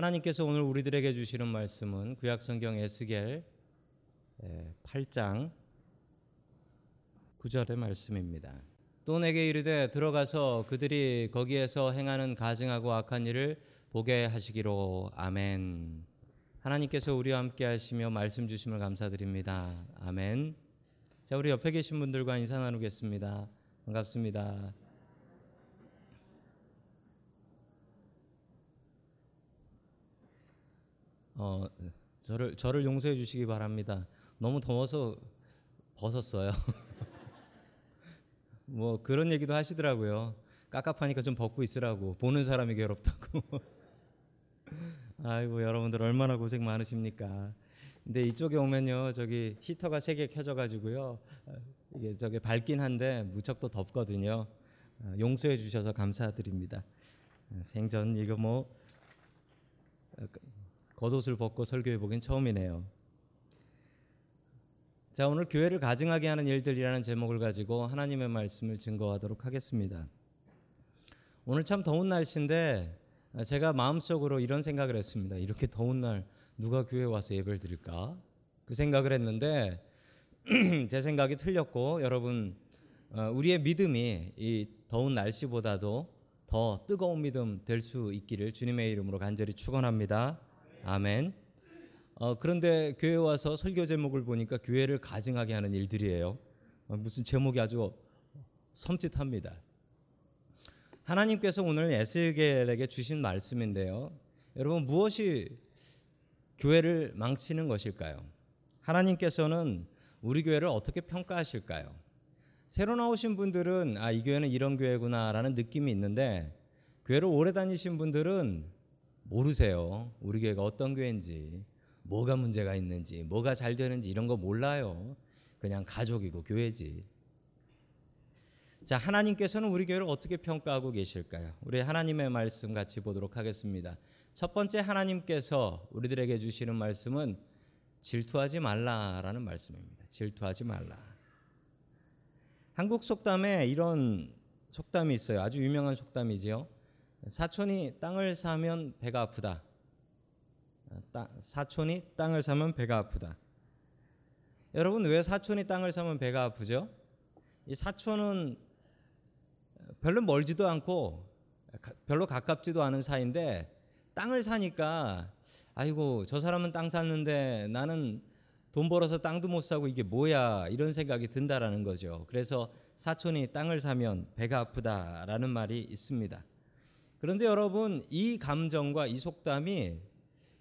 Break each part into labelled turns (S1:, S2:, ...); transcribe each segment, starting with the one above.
S1: 하나님께서 오늘 우리들에게 주시는 말씀은 구약성경 에스겔 8장 9절의 말씀입니다. 또 내게 이르되 들어가서 그들이 거기에서 행하는 가증하고 악한 일을 보게 하시기로 아멘. 하나님께서 우리와 함께 하시며 말씀 주심을 감사드립니다. 아멘. 자, 우리 옆에 계신 분들과 인사 나누겠습니다. 반갑습니다. 어, 저를 저를 용서해 주시기 바랍니다. 너무 더워서 벗었어요. 뭐 그런 얘기도 하시더라고요. 깝깝하니까 좀 벗고 있으라고 보는 사람이 괴롭다고. 아이고 여러분들 얼마나 고생 많으십니까. 근데 이쪽에 오면요 저기 히터가 세 개 켜져 가지고요 이게 저게 밝긴 한데 무척 또 덥거든요. 아, 용서해 주셔서 감사드립니다. 아, 생전 이거 뭐 겉옷을 벗고 설교해 보긴 처음이네요. 자, 오늘 교회를 가증하게 하는 일들이라는 제목을 가지고 하나님의 말씀을 증거하도록 하겠습니다. 오늘 참 더운 날씨인데 제가 마음속으로 이런 생각을 했습니다. 이렇게 더운 날 누가 교회 와서 예배를 드릴까? 그 생각을 했는데 제 생각이 틀렸고 여러분 어, 우리의 믿음이 이 더운 날씨보다도 더 뜨거운 믿음 될 수 있기를 주님의 이름으로 간절히 축원합니다. 아멘. 어, 그런데 교회 와서 설교 제목을 보니까 교회를 가증하게 하는 일들이에요. 어, 무슨 제목이 아주 섬찟합니다. 하나님께서 오늘 에스겔에게 주신 말씀인데요. 여러분 무엇이 교회를 망치는 것일까요? 하나님께서는 우리 교회를 어떻게 평가하실까요? 새로 나오신 분들은 아, 이 교회는 이런 교회구나라는 느낌이 있는데 교회를 오래 다니신 분들은 모르세요. 우리 교회가 어떤 교회인지, 뭐가 문제가 있는지, 뭐가 잘 되는지 이런 거 몰라요. 그냥 가족이고 교회지. 자, 하나님께서는 우리 교회를 어떻게 평가하고 계실까요? 우리 하나님의 말씀 같이 보도록 하겠습니다. 첫 번째 하나님께서 우리들에게 주시는 말씀은 질투하지 말라라는 말씀입니다. 질투하지 말라. 한국 속담에 이런 속담이 있어요. 아주 유명한 속담이지요. 사촌이 땅을 사면 배가 아프다. 사촌이 땅을 사면 배가 아프다. 여러분 왜 사촌이 땅을 사면 배가 아프죠? 이 사촌은 별로 멀지도 않고 별로 가깝지도 않은 사이인데 땅을 사니까 아이고 저 사람은 땅 샀는데 나는 돈 벌어서 땅도 못 사고 이게 뭐야 이런 생각이 든다라는 거죠. 그래서 사촌이 땅을 사면 배가 아프다라는 말이 있습니다. 그런데 여러분 이 감정과 이 속담이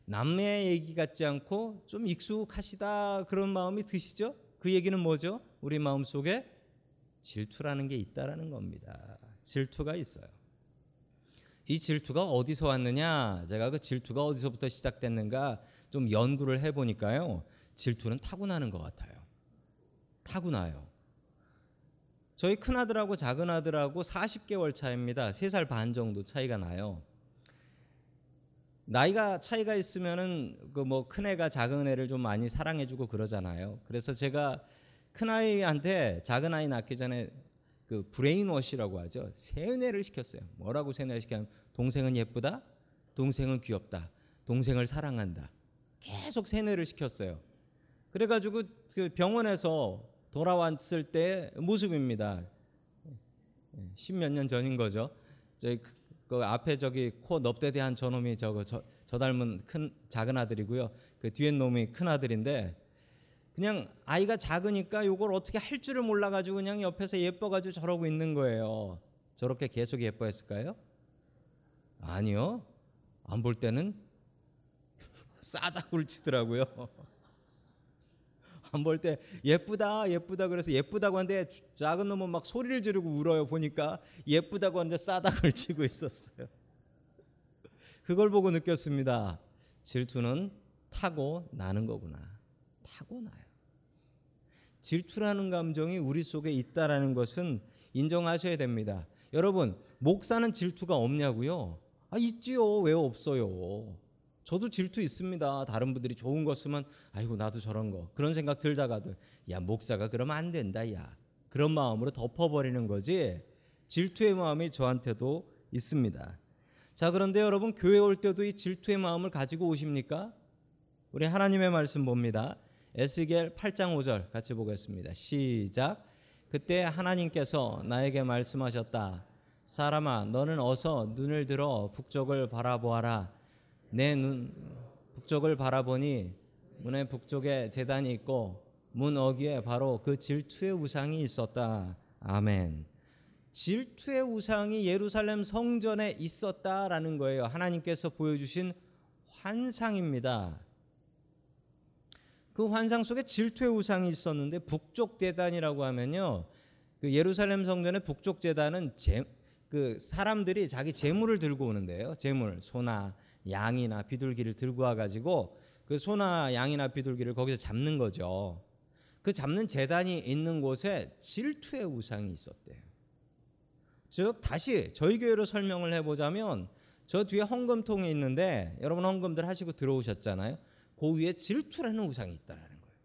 S1: 남의 얘기 같지 않고 좀 익숙하시다 그런 마음이 드시죠? 그 얘기는 뭐죠? 우리 마음 속에 질투라는 게 있다라는 겁니다. 질투가 있어요. 이 질투가 어디서 왔느냐? 제가 그 질투가 어디서부터 시작됐는가 좀 연구를 해 보니까요. 질투는 타고나는 것 같아요. 타고나요. 저희 큰 아들하고 작은 아들하고 40개월 차입니다. 3살 반 정도 차이가 나요. 나이가 차이가 있으면은 그 뭐 큰 애가 작은 애를 좀 많이 사랑해 주고 그러잖아요. 그래서 제가 큰 아이한테 작은 아이 낳기 전에 그 brainwash라고 하죠. 세뇌를 시켰어요. 뭐라고 세뇌를 시켰냐면 동생은 예쁘다. 동생은 귀엽다. 동생을 사랑한다. 계속 세뇌를 시켰어요. 그래 가지고 그 병원에서 돌아왔을 때 모습입니다. 십몇 년 전인 거죠. 저희 그, 그 앞에 저기 코 넙대대한 저놈이 저거 저, 저 닮은 큰 작은 아들이고요. 그 뒤에 놈이 큰 아들인데 그냥 아이가 작으니까 요걸 어떻게 할 줄을 몰라 가지고 그냥 옆에서 예뻐 가지고 저러고 있는 거예요. 저렇게 계속 예뻐했을까요? 아니요. 안 볼 때는 싸다구를 치더라고요. 안 볼 때 예쁘다 예쁘다 그래서 예쁘다고 하는데 작은 놈은 막 소리를 지르고 울어요 보니까 예쁘다고 하는데 싸닥을 치고 있었어요. 그걸 보고 느꼈습니다. 질투는 타고 나는 거구나. 타고 나요. 질투라는 감정이 우리 속에 있다라는 것은 인정하셔야 됩니다. 여러분, 목사는 질투가 없냐고요? 아, 있지요. 왜 없어요? 저도 질투 있습니다. 다른 분들이 좋은 거 쓰면 아이고 나도 저런 거 그런 생각 들다가도 야 목사가 그러면 안 된다 야 그런 마음으로 덮어버리는 거지 질투의 마음이 저한테도 있습니다. 자, 그런데 여러분 교회 올 때도 이 질투의 마음을 가지고 오십니까? 우리 하나님의 말씀 봅니다. 에스겔 8장 5절 같이 보겠습니다. 시작. 그때 하나님께서 나에게 말씀하셨다. 사람아, 너는 어서 눈을 들어 북쪽을 바라보아라. 내 눈 북쪽을 바라보니 문의 북쪽에 재단이 있고 문 어귀에 바로 그 질투의 우상이 있었다. 아멘. 질투의 우상이 예루살렘 성전에 있었다라는 거예요. 하나님께서 보여주신 환상입니다. 그 환상 속에 질투의 우상이 있었는데 북쪽 재단이라고 하면요. 그 예루살렘 성전의 북쪽 재단은 제, 그 사람들이 자기 재물을 들고 오는데요. 재물, 소나 양이나 비둘기를 들고 와 가지고 그 소나 양이나 비둘기를 거기서 잡는 거죠. 그 잡는 재단이 있는 곳에 질투의 우상이 있었대요. 즉 다시 저희 교회로 설명을 해보자면 저 뒤에 헌금통이 있는데 여러분 헌금들 하시고 들어오셨잖아요. 그 위에 질투라는 우상이 있다라는 거예요.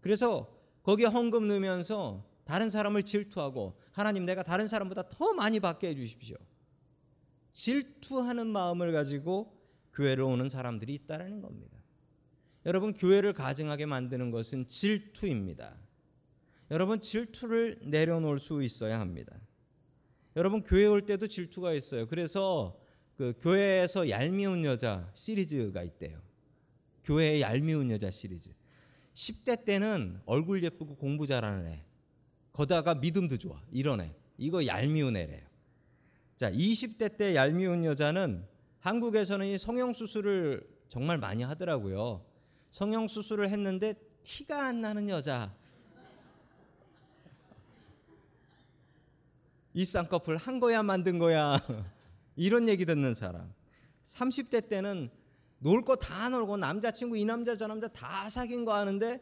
S1: 그래서 거기에 헌금 넣으면서 다른 사람을 질투하고 하나님 내가 다른 사람보다 더 많이 받게 해주십시오. 질투하는 마음을 가지고 교회를 오는 사람들이 있다라는 겁니다. 여러분 교회를 가증하게 만드는 것은 질투입니다. 여러분 질투를 내려놓을 수 있어야 합니다. 여러분 교회 올 때도 질투가 있어요. 그래서 그 교회에서 얄미운 여자 시리즈가 있대요. 교회의 얄미운 여자 시리즈. 10대 때는 얼굴 예쁘고 공부 잘하는 애. 거다가 믿음도 좋아. 이런 애. 이거 얄미운 애래요. 자, 20대 때 얄미운 여자는 한국에서는 이 성형 수술을 정말 많이 하더라고요. 성형 수술을 했는데 티가 안 나는 여자. 이 쌍꺼풀 한 거야 만든 거야. 이런 얘기 듣는 사람. 30대 때는 놀 거 다 놀고 남자친구 이 남자 저 남자 다 사귄 거 아는데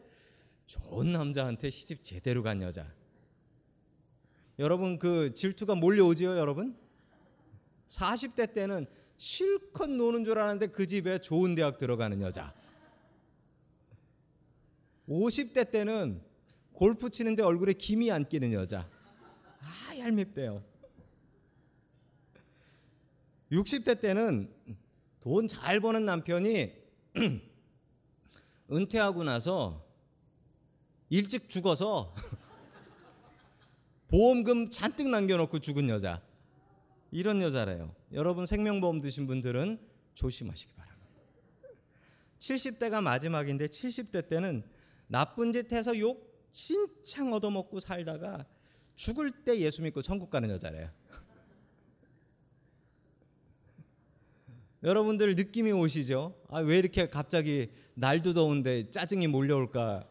S1: 좋은 남자한테 시집 제대로 간 여자. 여러분 그 질투가 몰려오지요, 여러분? 40대 때는 실컷 노는 줄 아는데 그 집에 좋은 대학 들어가는 여자. 50대 때는 골프 치는데 얼굴에 김이 안 끼는 여자. 아, 얄밉대요. 60대 때는 돈 잘 버는 남편이 은퇴하고 나서 일찍 죽어서 보험금 잔뜩 남겨놓고 죽은 여자. 이런 여자래요. 여러분 생명보험 드신 분들은 조심하시기 바랍니다. 70대가 마지막인데 70대 때는 나쁜 짓 해서 욕 진창 얻어먹고 살다가 죽을 때 예수 믿고 천국 가는 여자래요. 여러분들 느낌이 오시죠? 아, 왜 이렇게 갑자기 날도 더운데 짜증이 몰려올까?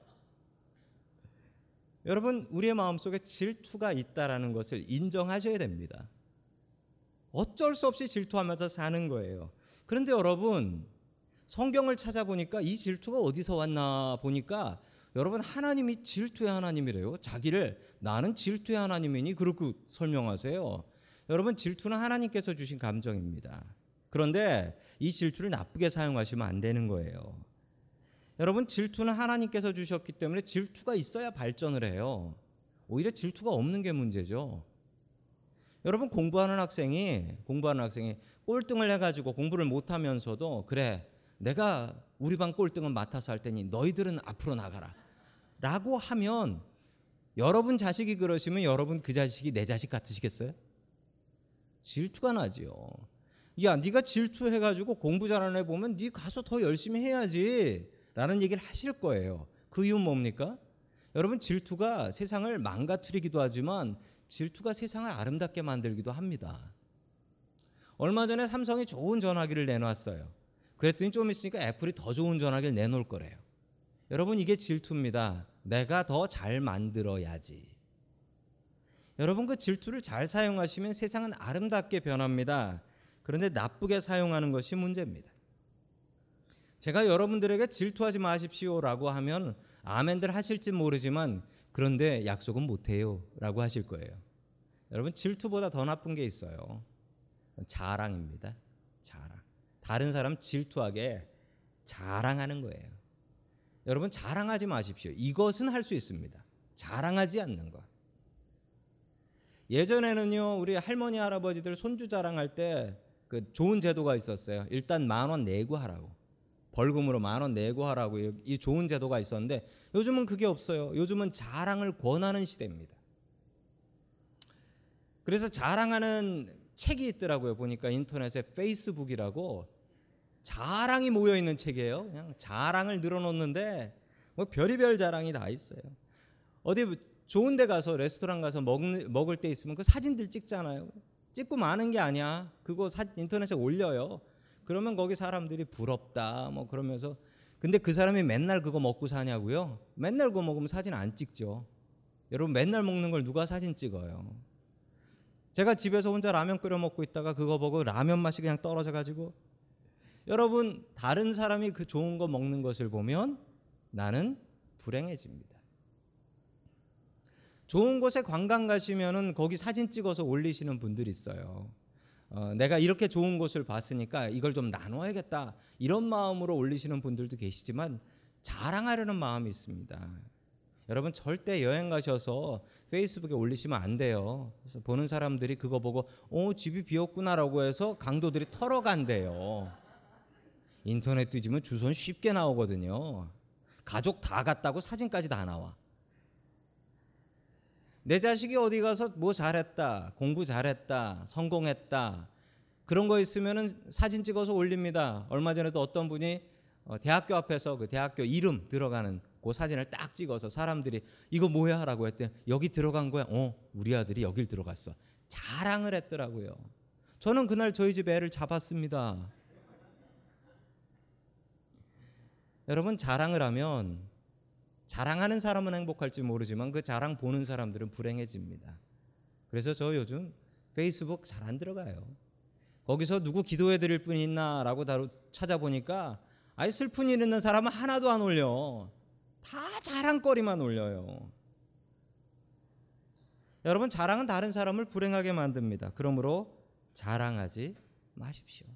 S1: 여러분, 우리의 마음속에 질투가 있다라는 것을 인정하셔야 됩니다. 어쩔 수 없이 질투하면서 사는 거예요. 그런데 여러분, 성경을 찾아보니까 이 질투가 어디서 왔나 보니까 여러분 하나님이 질투의 하나님이래요. 자기를 나는 질투의 하나님이니 그렇게 설명하세요. 여러분 질투는 하나님께서 주신 감정입니다. 그런데 이 질투를 나쁘게 사용하시면 안 되는 거예요. 여러분 질투는 하나님께서 주셨기 때문에 질투가 있어야 발전을 해요. 오히려 질투가 없는 게 문제죠. 여러분 공부하는 학생이 공부하는 학생이 꼴등을 해가지고 공부를 못하면서도 그래 내가 우리 반 꼴등은 맡아서 할 테니 너희들은 앞으로 나가라. 라고 하면 여러분 자식이 그러시면 여러분 그 자식이 내 자식 같으시겠어요? 질투가 나지요. 야, 네가 질투해 가지고 공부 잘하는 애 보면 네 가서 더 열심히 해야지. 라는 얘기를 하실 거예요. 그 이유는 뭡니까? 여러분 질투가 세상을 망가뜨리기도 하지만 질투가 세상을 아름답게 만들기도 합니다. 얼마 전에 삼성이 좋은 전화기를 내놨어요. 그랬더니 좀 있으니까 애플이 더 좋은 전화기를 내놓을 거래요. 여러분 이게 질투입니다. 내가 더 잘 만들어야지. 여러분 그 질투를 잘 사용하시면 세상은 아름답게 변합니다. 그런데 나쁘게 사용하는 것이 문제입니다. 제가 여러분들에게 질투하지 마십시오라고 하면 아멘들 하실지 모르지만 그런데 약속은 못해요 라고 하실 거예요. 여러분 질투보다 더 나쁜 게 있어요. 자랑입니다. 자랑. 다른 사람 질투하게 자랑하는 거예요. 여러분 자랑하지 마십시오. 이것은 할 수 있습니다. 자랑하지 않는 것. 예전에는요 우리 할머니 할아버지들 손주 자랑할 때그그 좋은 제도가 있었어요. 일단 만 원 내고 하라고. 벌금으로 만 원 내고 하라고 이- 이 좋은 제도가 있었는데 요즘은 그게 없어요. 요즘은 자랑을 권하는 시대입니다. 그래서 자랑하는 책이 있더라고요. 보니까 인터넷에 페이스북이라고 자랑이 모여 있는 책이에요. 그냥 자랑을 늘어놓는데 뭐 별의별 자랑이 다 있어요. 어디 좋은 데 가서 레스토랑 가서 먹는, 먹을 때 있으면 그 사진들 찍잖아요. 찍고 마는 게 아니야. 그거 사, 인터넷에 올려요. 그러면 거기 사람들이 부럽다 뭐 그러면서 근데 그 사람이 맨날 그거 먹고 사냐고요? 맨날 그거 먹으면 사진 안 찍죠. 여러분 맨날 먹는 걸 누가 사진 찍어요? 제가 집에서 혼자 라면 끓여 먹고 있다가 그거 보고 라면 맛이 그냥 떨어져 가지고 여러분 다른 사람이 그 좋은 거 먹는 것을 보면 나는 불행해집니다. 좋은 곳에 관광 가시면은 거기 사진 찍어서 올리시는 분들이 있어요. 어, 내가 이렇게 좋은 곳을 봤으니까 이걸 좀 나눠야겠다 이런 마음으로 올리시는 분들도 계시지만 자랑하려는 마음이 있습니다. 여러분 절대 여행 가셔서 페이스북에 올리시면 안 돼요. 그래서 보는 사람들이 그거 보고 어 집이 비었구나라고 해서 강도들이 털어간대요. 인터넷 뒤지면 주소는 쉽게 나오거든요. 가족 다 갔다고 사진까지 다 나와. 내 자식이 어디 가서 뭐 잘했다, 공부 잘했다, 성공했다 그런 거 있으면은 사진 찍어서 올립니다. 얼마 전에도 어떤 분이 어, 대학교 앞에서 그 대학교 이름 들어가는 그 사진을 딱 찍어서 사람들이 이거 뭐야라고 했더니 여기 들어간 거야. 어, 우리 아들이 여길 들어갔어. 자랑을 했더라고요. 저는 그날 저희 집 애를 잡았습니다. 여러분 자랑을 하면 자랑하는 사람은 행복할지 모르지만 그 자랑 보는 사람들은 불행해집니다. 그래서 저 요즘 페이스북 잘 안 들어가요. 거기서 누구 기도해 드릴 분이 있나라고 다루 찾아보니까 아예 슬픈 일 있는 사람은 하나도 안 올려. 다 자랑거리만 올려요. 여러분 자랑은 다른 사람을 불행하게 만듭니다. 그러므로 자랑하지 마십시오.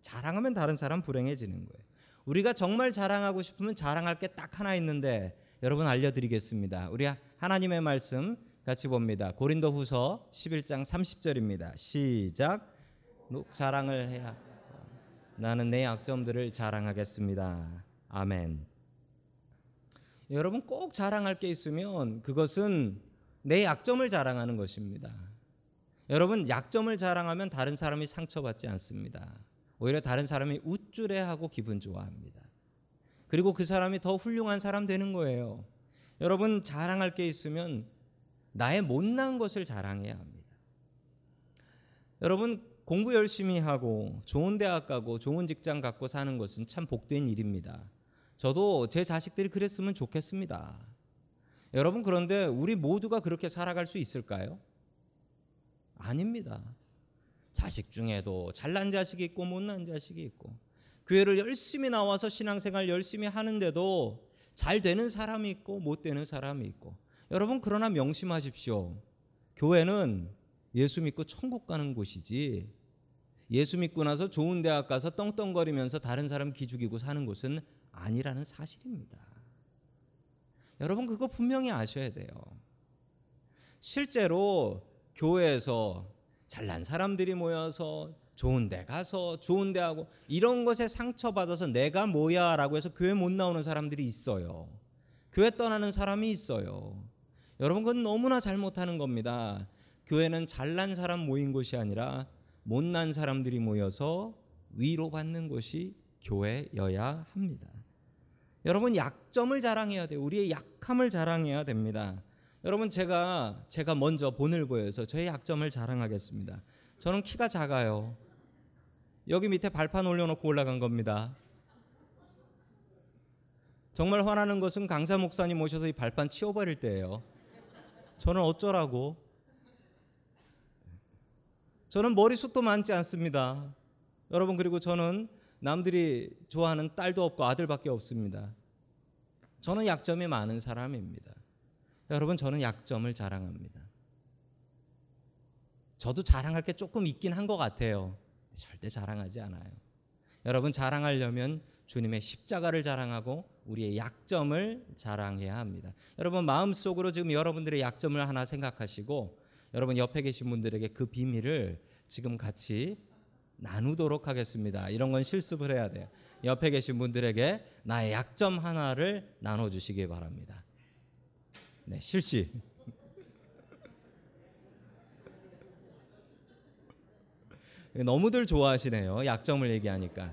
S1: 자랑하면 다른 사람 불행해지는 거예요. 우리가 정말 자랑하고 싶으면 자랑할 게 딱 하나 있는데 여러분 알려드리겠습니다. 우리 하나님의 말씀 같이 봅니다. 고린도후서 11장 30절입니다. 시작. 자랑을 해야 나는 내 약점들을 자랑하겠습니다. 아멘. 여러분 꼭 자랑할 게 있으면 그것은 내 약점을 자랑하는 것입니다. 여러분 약점을 자랑하면 다른 사람이 상처받지 않습니다. 오히려 다른 사람이 우쭐해하고 기분 좋아합니다. 그리고 그 사람이 더 훌륭한 사람 되는 거예요. 여러분 자랑할 게 있으면 나의 못난 것을 자랑해야 합니다. 여러분 공부 열심히 하고 좋은 대학 가고 좋은 직장 갖고 사는 것은 참 복된 일입니다. 저도 제 자식들이 그랬으면 좋겠습니다. 여러분 그런데 우리 모두가 그렇게 살아갈 수 있을까요? 아닙니다. 자식 중에도 잘난 자식이 있고 못난 자식이 있고 교회를 열심히 나와서 신앙생활 열심히 하는데도 잘 되는 사람이 있고 못 되는 사람이 있고 여러분 그러나 명심하십시오. 교회는 예수 믿고 천국 가는 곳이지 예수 믿고 나서 좋은 대학 가서 떵떵거리면서 다른 사람 기죽이고 사는 곳은 아니라는 사실입니다. 여러분 그거 분명히 아셔야 돼요. 실제로 교회에서 잘난 사람들이 모여서 좋은 데 가서 좋은 데 하고 이런 것에 상처받아서 내가 뭐야 라고 해서 교회 못 나오는 사람들이 있어요. 교회 떠나는 사람이 있어요. 여러분 그건 너무나 잘못하는 겁니다. 교회는 잘난 사람 모인 곳이 아니라 못난 사람들이 모여서 위로받는 곳이 교회여야 합니다. 여러분 약점을 자랑해야 돼요. 우리의 약함을 자랑해야 됩니다. 여러분 제가 제가 먼저 본을 보여서 저의 약점을 자랑하겠습니다. 저는 키가 작아요. 여기 밑에 발판 올려놓고 올라간 겁니다. 정말 화나는 것은 강사 목사님 오셔서 이 발판 치워버릴 때예요. 저는 어쩌라고? 저는 머리숱도 많지 않습니다. 여러분 그리고 저는 남들이 좋아하는 딸도 없고 아들밖에 없습니다. 저는 약점이 많은 사람입니다. 여러분 저는 약점을 자랑합니다. 저도 자랑할 게 조금 있긴 한 것 같아요. 절대 자랑하지 않아요. 여러분 자랑하려면 주님의 십자가를 자랑하고 우리의 약점을 자랑해야 합니다. 여러분 마음속으로 지금 여러분들의 약점을 하나 생각하시고 여러분 옆에 계신 분들에게 그 비밀을 지금 같이 나누도록 하겠습니다. 이런 건 실습을 해야 돼요. 옆에 계신 분들에게 나의 약점 하나를 나눠 주시기 바랍니다. 네, 실시. 너무들 좋아하시네요. 약점을 얘기하니까.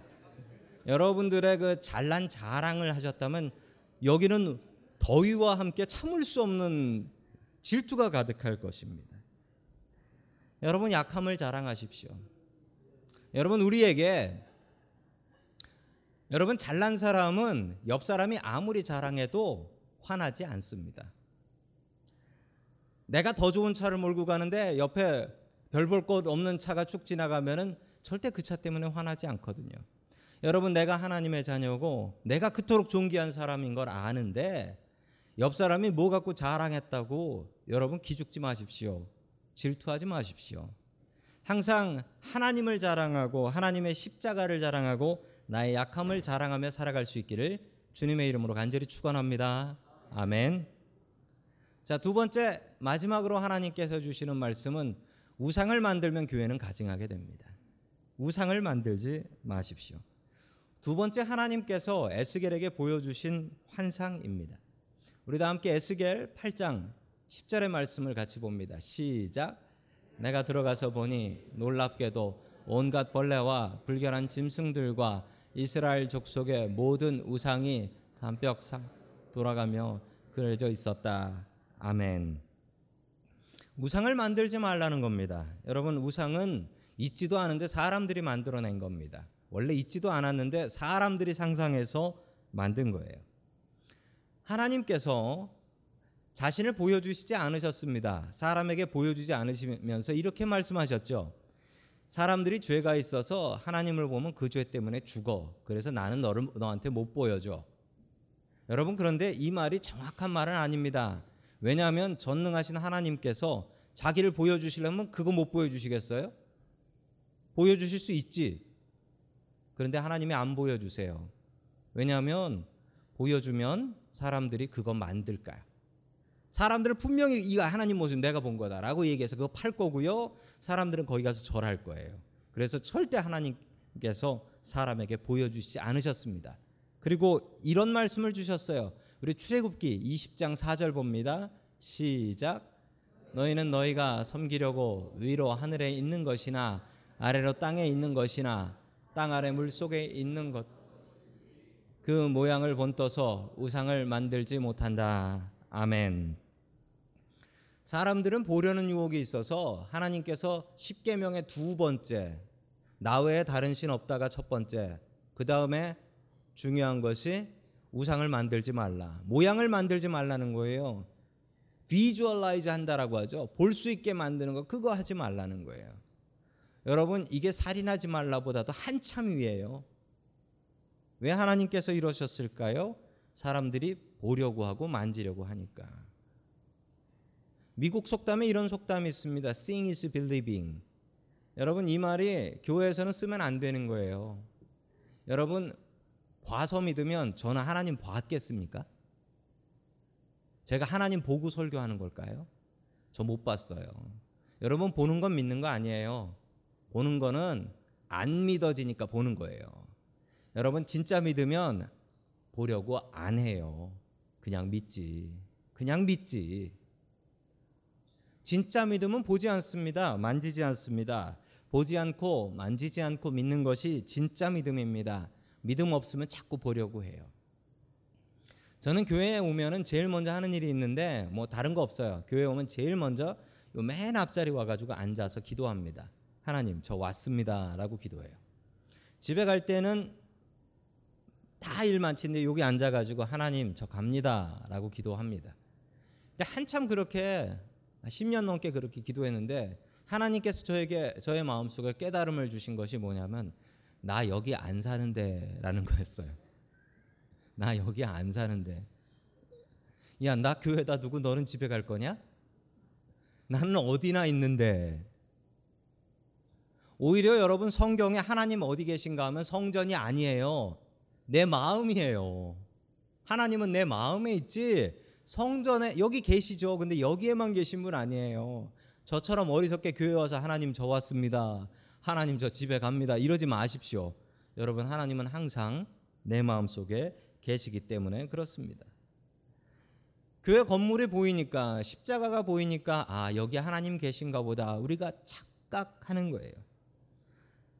S1: 여러분들의 그 잘난 자랑을 하셨다면 여기는 더위와 함께 참을 수 없는 질투가 가득할 것입니다. 여러분 약함을 자랑하십시오. 여러분 우리에게 여러분 잘난 사람은 옆 사람이 아무리 자랑해도 화나지 않습니다. 내가 더 좋은 차를 몰고 가는데 옆에 별 볼 것 없는 차가 쭉 지나가면은 절대 그 차 때문에 화나지 않거든요. 여러분 내가 하나님의 자녀고 내가 그토록 존귀한 사람인 걸 아는데 옆 사람이 뭐 갖고 자랑했다고 여러분 기죽지 마십시오. 질투하지 마십시오. 항상 하나님을 자랑하고 하나님의 십자가를 자랑하고 나의 약함을 자랑하며 살아갈 수 있기를 주님의 이름으로 간절히 축원합니다. 아멘. 자, 두 번째 마지막으로 하나님께서 주시는 말씀은 우상을 만들면 교회는 가증하게 됩니다. 우상을 만들지 마십시오. 두 번째 하나님께서 에스겔에게 보여주신 환상입니다. 우리 다 함께 에스겔 8장 10절의 말씀을 같이 봅니다. 시작. 내가 들어가서 보니 놀랍게도 온갖 벌레와 불결한 짐승들과 이스라엘 족속의 모든 우상이 담벽상 돌아가며 그려져 있었다. 아멘. 우상을 만들지 말라는 겁니다. 여러분 우상은 있지도 않은데 사람들이 만들어낸 겁니다. 원래 있지도 않았는데 사람들이 상상해서 만든 거예요. 하나님께서 자신을 보여주시지 않으셨습니다. 사람에게 보여주지 않으시면서 이렇게 말씀하셨죠. 사람들이 죄가 있어서 하나님을 보면 그 죄 때문에 죽어. 그래서 나는 너를 너한테 못 보여줘. 여러분 그런데 이 말이 정확한 말은 아닙니다. 왜냐하면 전능하신 하나님께서 자기를 보여주시려면 그거 못 보여주시겠어요? 보여주실 수 있지. 그런데 하나님이 안 보여주세요. 왜냐하면 보여주면 사람들이 그거 만들까요? 사람들은 분명히 이거 하나님 모습 내가 본 거다라고 얘기해서 그거 팔 거고요. 사람들은 거기 가서 절할 거예요. 그래서 절대 하나님께서 사람에게 보여주시지 않으셨습니다. 그리고 이런 말씀을 주셨어요. 우리 출애굽기 20장 4절 봅니다. 시작. 너희는 너희가 섬기려고 위로 하늘에 있는 것이나 아래로 땅에 있는 것이나 땅 아래 물 속에 있는 것 그 모양을 본떠서 우상을 만들지 못한다. 아멘. 사람들은 보려는 유혹이 있어서 하나님께서 십계명의 두 번째 나 외에 다른 신 없다가 첫 번째 그 다음에 중요한 것이 우상을 만들지 말라 모양을 만들지 말라는 거예요 visualize 한다라고 하죠 볼 수 있게 만드는 거 그거 하지 말라는 거예요 여러분 이게 살인하지 말라보다도 한참 위에요 왜 하나님께서 이러셨을까요? 사람들이 보려고 하고 만지려고 하니까. 미국 속담에 이런 속담이 있습니다. Seeing is believing. 여러분 이 말이 교회에서는 쓰면 안 되는 거예요. 여러분 봐서 믿으면 저는 하나님 봤겠습니까? 제가 하나님 보고 설교하는 걸까요? 저 못 봤어요. 여러분 보는 건 믿는 거 아니에요. 보는 거는 안 믿어지니까 보는 거예요. 여러분 진짜 믿으면 보려고 안 해요. 그냥 믿지. 그냥 믿지. 진짜 믿음은 보지 않습니다. 만지지 않습니다. 보지 않고 만지지 않고 믿는 것이 진짜 믿음입니다. 믿음 없으면 자꾸 보려고 해요. 저는 교회에 오면은 제일 먼저 하는 일이 있는데 뭐 다른 거 없어요. 교회 오면 제일 먼저 맨 앞자리 와가지고 앉아서 기도합니다. 하나님 저 왔습니다라고 기도해요. 집에 갈 때는 다 일 많지인데 여기 앉아가지고 하나님 저 갑니다라고 기도합니다. 근데 한참 그렇게 10년 넘게 그렇게 기도했는데 하나님께서 저에게 저의 마음속에 깨달음을 주신 것이 뭐냐면 나 여기 안 사는데라는 거였어요. 나 여기 안 사는데. 야, 나 교회다 두고 너는 집에 갈 거냐? 나는 어디나 있는데. 오히려 여러분 성경에 하나님 어디 계신가 하면 성전이 아니에요. 내 마음이에요. 하나님은 내 마음에 있지 성전에 여기 계시죠. 근데 여기에만 계신 분 아니에요. 저처럼 어리석게 교회 와서 하나님 저 왔습니다. 하나님 저 집에 갑니다. 이러지 마십시오. 여러분 하나님은 항상 내 마음 속에 계시기 때문에 그렇습니다. 교회 건물이 보이니까 십자가가 보이니까 아 여기 하나님 계신가 보다 우리가 착각하는 거예요.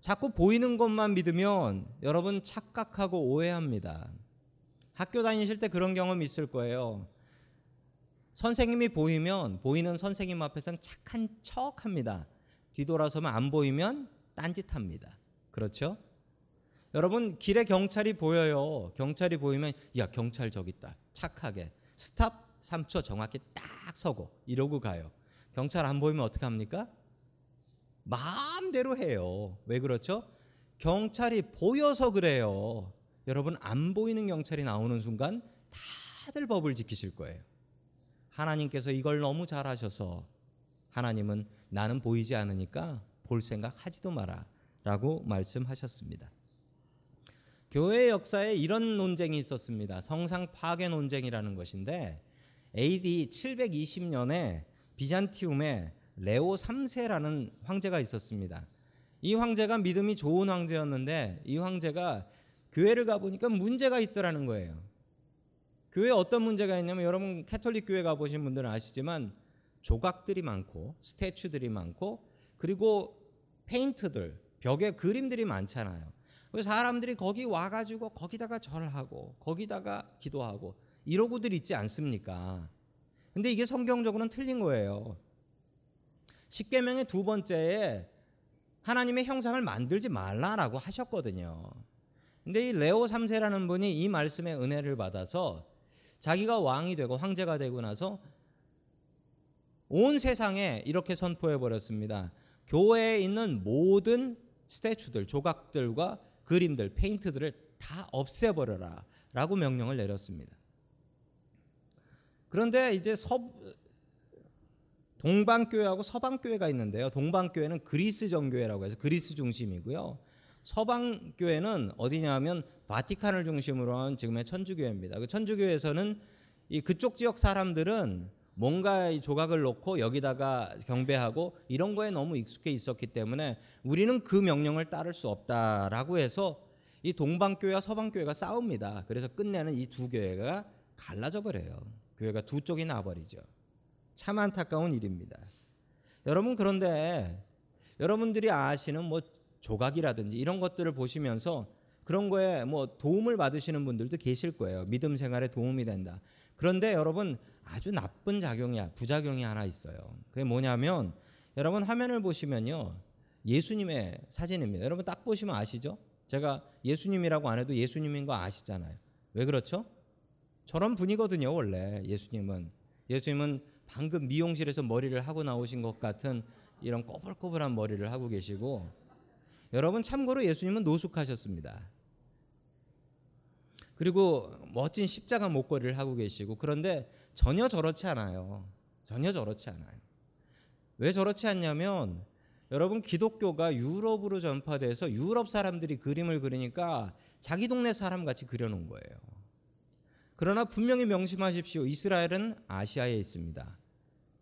S1: 자꾸 보이는 것만 믿으면 여러분 착각하고 오해합니다. 학교 다니실 때 그런 경험 있을 거예요. 선생님이 보이면 보이는 선생님 앞에서는 착한 척 합니다. 뒤돌아서면 안 보이면 딴짓합니다. 그렇죠? 여러분 길에 경찰이 보여요. 경찰이 보이면 야 경찰 저기 있다. 착하게 스탑 3초 정확히 딱 서고 이러고 가요. 경찰 안 보이면 어떻게 합니까? 마음대로 해요. 왜 그렇죠? 경찰이 보여서 그래요. 여러분 안 보이는 경찰이 나오는 순간 다들 법을 지키실 거예요. 하나님께서 이걸 너무 잘하셔서 하나님은 나는 보이지 않으니까 볼 생각 하지도 마라 라고 말씀하셨습니다. 교회 역사에 이런 논쟁이 있었습니다. 성상 파괴 논쟁이라는 것인데 AD 720년에 비잔티움에 레오 3세라는 황제가 있었습니다. 이 황제가 믿음이 좋은 황제였는데 이 황제가 교회를 가보니까 문제가 있더라는 거예요. 교회에 어떤 문제가 있냐면 여러분 캐톨릭 교회 가보신 분들은 아시지만 조각들이 많고 statue들이 많고 그리고 페인트들 벽에 그림들이 많잖아요. 사람들이 거기 와가지고 거기다가 절하고 거기다가 기도하고 이러고들 있지 않습니까? 근데 이게 성경적으로는 틀린 거예요. 십계명의 두 번째에 하나님의 형상을 만들지 말라라고 하셨거든요. 근데 이 레오 3세라는 분이 이 말씀의 은혜를 받아서 자기가 왕이 되고 황제가 되고 나서 온 세상에 이렇게 선포해 버렸습니다. 교회에 있는 모든 스태츄들, 조각들과 그림들, 페인트들을 다 없애버려라 라고 명령을 내렸습니다. 그런데 이제 서, 동방교회하고 서방교회가 있는데요. 동방교회는 그리스 정교회라고 해서 그리스 중심이고요. 서방교회는 어디냐면 바티칸을 중심으로 한 지금의 천주교회입니다. 그 천주교회에서는 이 그쪽 지역 사람들은 뭔가 이 조각을 놓고 여기다가 경배하고 이런 거에 너무 익숙해 있었기 때문에 우리는 그 명령을 따를 수 없다라고 해서 이 동방교회와 서방교회가 싸웁니다. 그래서 끝내는 이 두 교회가 갈라져 버려요. 교회가 두 쪽이 나버리죠. 참 안타까운 일입니다. 여러분 그런데 여러분들이 아시는 뭐 조각이라든지 이런 것들을 보시면서 그런 거에 뭐 도움을 받으시는 분들도 계실 거예요. 믿음 생활에 도움이 된다. 그런데 여러분 아주 나쁜 작용이야 부작용이 하나 있어요. 그게 뭐냐면 여러분 화면을 보시면요 예수님의 사진입니다. 여러분 딱 보시면 아시죠? 제가 예수님이라고 안 해도 예수님인 거 아시잖아요. 왜 그렇죠? 저런 분이거든요 원래 예수님은 예수님은 방금 미용실에서 머리를 하고 나오신 것 같은 이런 꼬불꼬불한 머리를 하고 계시고 여러분 참고로 예수님은 노숙하셨습니다. 그리고 멋진 십자가 목걸이를 하고 계시고 그런데 전혀 저렇지 않아요. 전혀 저렇지 않아요. 왜 저렇지 않냐면 여러분 기독교가 유럽으로 전파돼서 유럽 사람들이 그림을 그리니까 자기 동네 사람 같이 그려놓은 거예요. 그러나 분명히 명심하십시오. 이스라엘은 아시아에 있습니다.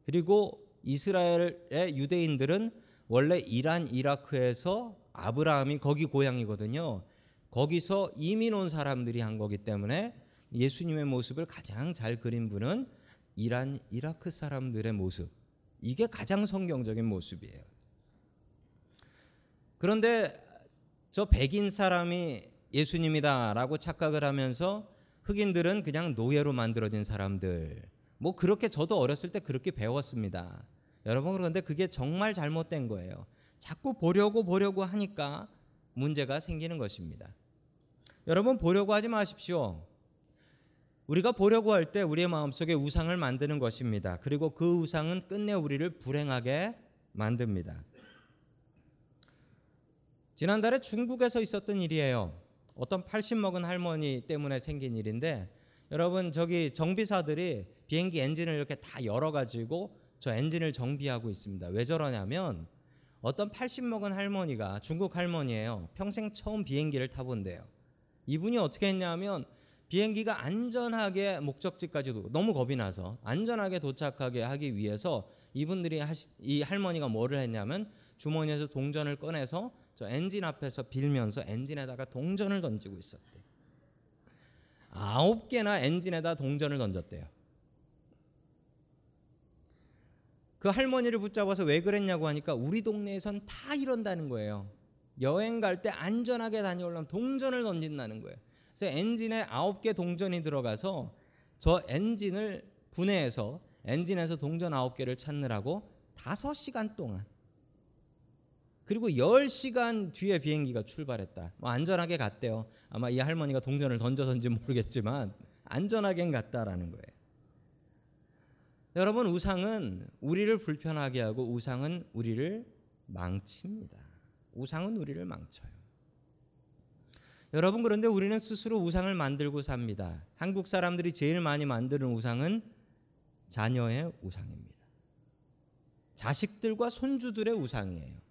S1: 그리고 이스라엘의 유대인들은 원래 이란, 이라크에서 아브라함이 거기 고향이거든요. 거기서 이민 온 사람들이 한 거기 때문에 예수님의 모습을 가장 잘 그린 분은 이란, 이라크 사람들의 모습. 이게 가장 성경적인 모습이에요. 그런데 저 백인 사람이 예수님이다라고 착각을 하면서 흑인들은 그냥 노예로 만들어진 사람들. 뭐 그렇게 저도 어렸을 때 그렇게 배웠습니다. 여러분 그런데 그게 정말 잘못된 거예요. 자꾸 보려고 보려고 하니까 문제가 생기는 것입니다. 여러분 보려고 하지 마십시오. 우리가 보려고 할 때 우리의 마음속에 우상을 만드는 것입니다. 그리고 그 우상은 끝내 우리를 불행하게 만듭니다. 지난달에 중국에서 있었던 일이에요. 어떤 80 먹은 할머니 때문에 생긴 일인데 여러분 저기 정비사들이 비행기 엔진을 이렇게 다 열어 가지고 저 엔진을 정비하고 있습니다. 왜 저러냐면 어떤 80 먹은 할머니가 중국 할머니예요. 평생 처음 비행기를 타본대요. 이분이 어떻게 했냐면 비행기가 안전하게 목적지까지 도 너무 겁이 나서 안전하게 도착하게 하기 위해서 이분들이 하시, 이 할머니가 뭐를 했냐면 주머니에서 동전을 꺼내서 저 엔진 앞에서 빌면서 엔진에다가 동전을 던지고 있었대. 아홉 개나 엔진에다 동전을 던졌대요. 그 할머니를 붙잡아서 왜 그랬냐고 하니까 우리 동네에선 다 이런다는 거예요. 여행 갈 때 안전하게 다녀오려면 동전을 던진다는 거예요. 그래서 엔진에 아홉 개 동전이 들어가서 저 엔진을 분해해서 엔진에서 동전 아홉 개를 찾느라고 다섯 시간 동안 그리고 열 시간 뒤에 비행기가 출발했다. 뭐 안전하게 갔대요. 아마 이 할머니가 동전을 던져서인지 모르겠지만 안전하게는 갔다라는 거예요. 여러분 우상은 우리를 불편하게 하고 우상은 우리를 망칩니다. 우상은 우리를 망쳐요. 여러분 그런데 우리는 스스로 우상을 만들고 삽니다. 한국 사람들이 제일 많이 만드는 우상은 자녀의 우상입니다. 자식들과 손주들의 우상이에요.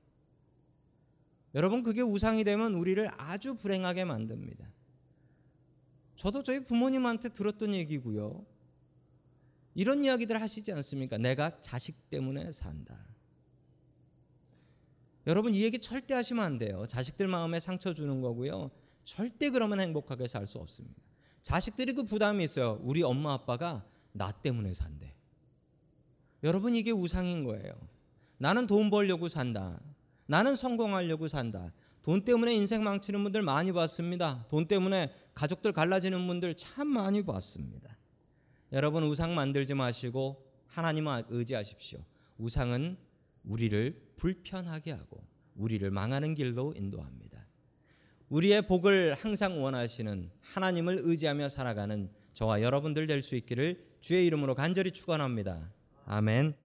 S1: 여러분 그게 우상이 되면 우리를 아주 불행하게 만듭니다. 저도 저희 부모님한테 들었던 얘기고요. 이런 이야기들 하시지 않습니까? 내가 자식 때문에 산다. 여러분 이 얘기 절대 하시면 안 돼요. 자식들 마음에 상처 주는 거고요. 절대 그러면 행복하게 살 수 없습니다. 자식들이 그 부담이 있어요. 우리 엄마 아빠가 나 때문에 산대. 여러분 이게 우상인 거예요. 나는 돈 벌려고 산다. 나는 성공하려고 산다. 돈 때문에 인생 망치는 분들 많이 봤습니다. 돈 때문에 가족들 갈라지는 분들 참 많이 봤습니다. 여러분 우상 만들지 마시고 하나님을 의지하십시오. 우상은 우리를 불편하게 하고 우리를 망하는 길로 인도합니다. 우리의 복을 항상 원하시는 하나님을 의지하며 살아가는 저와 여러분들 될 수 있기를 주의 이름으로 간절히 축원합니다. 아멘.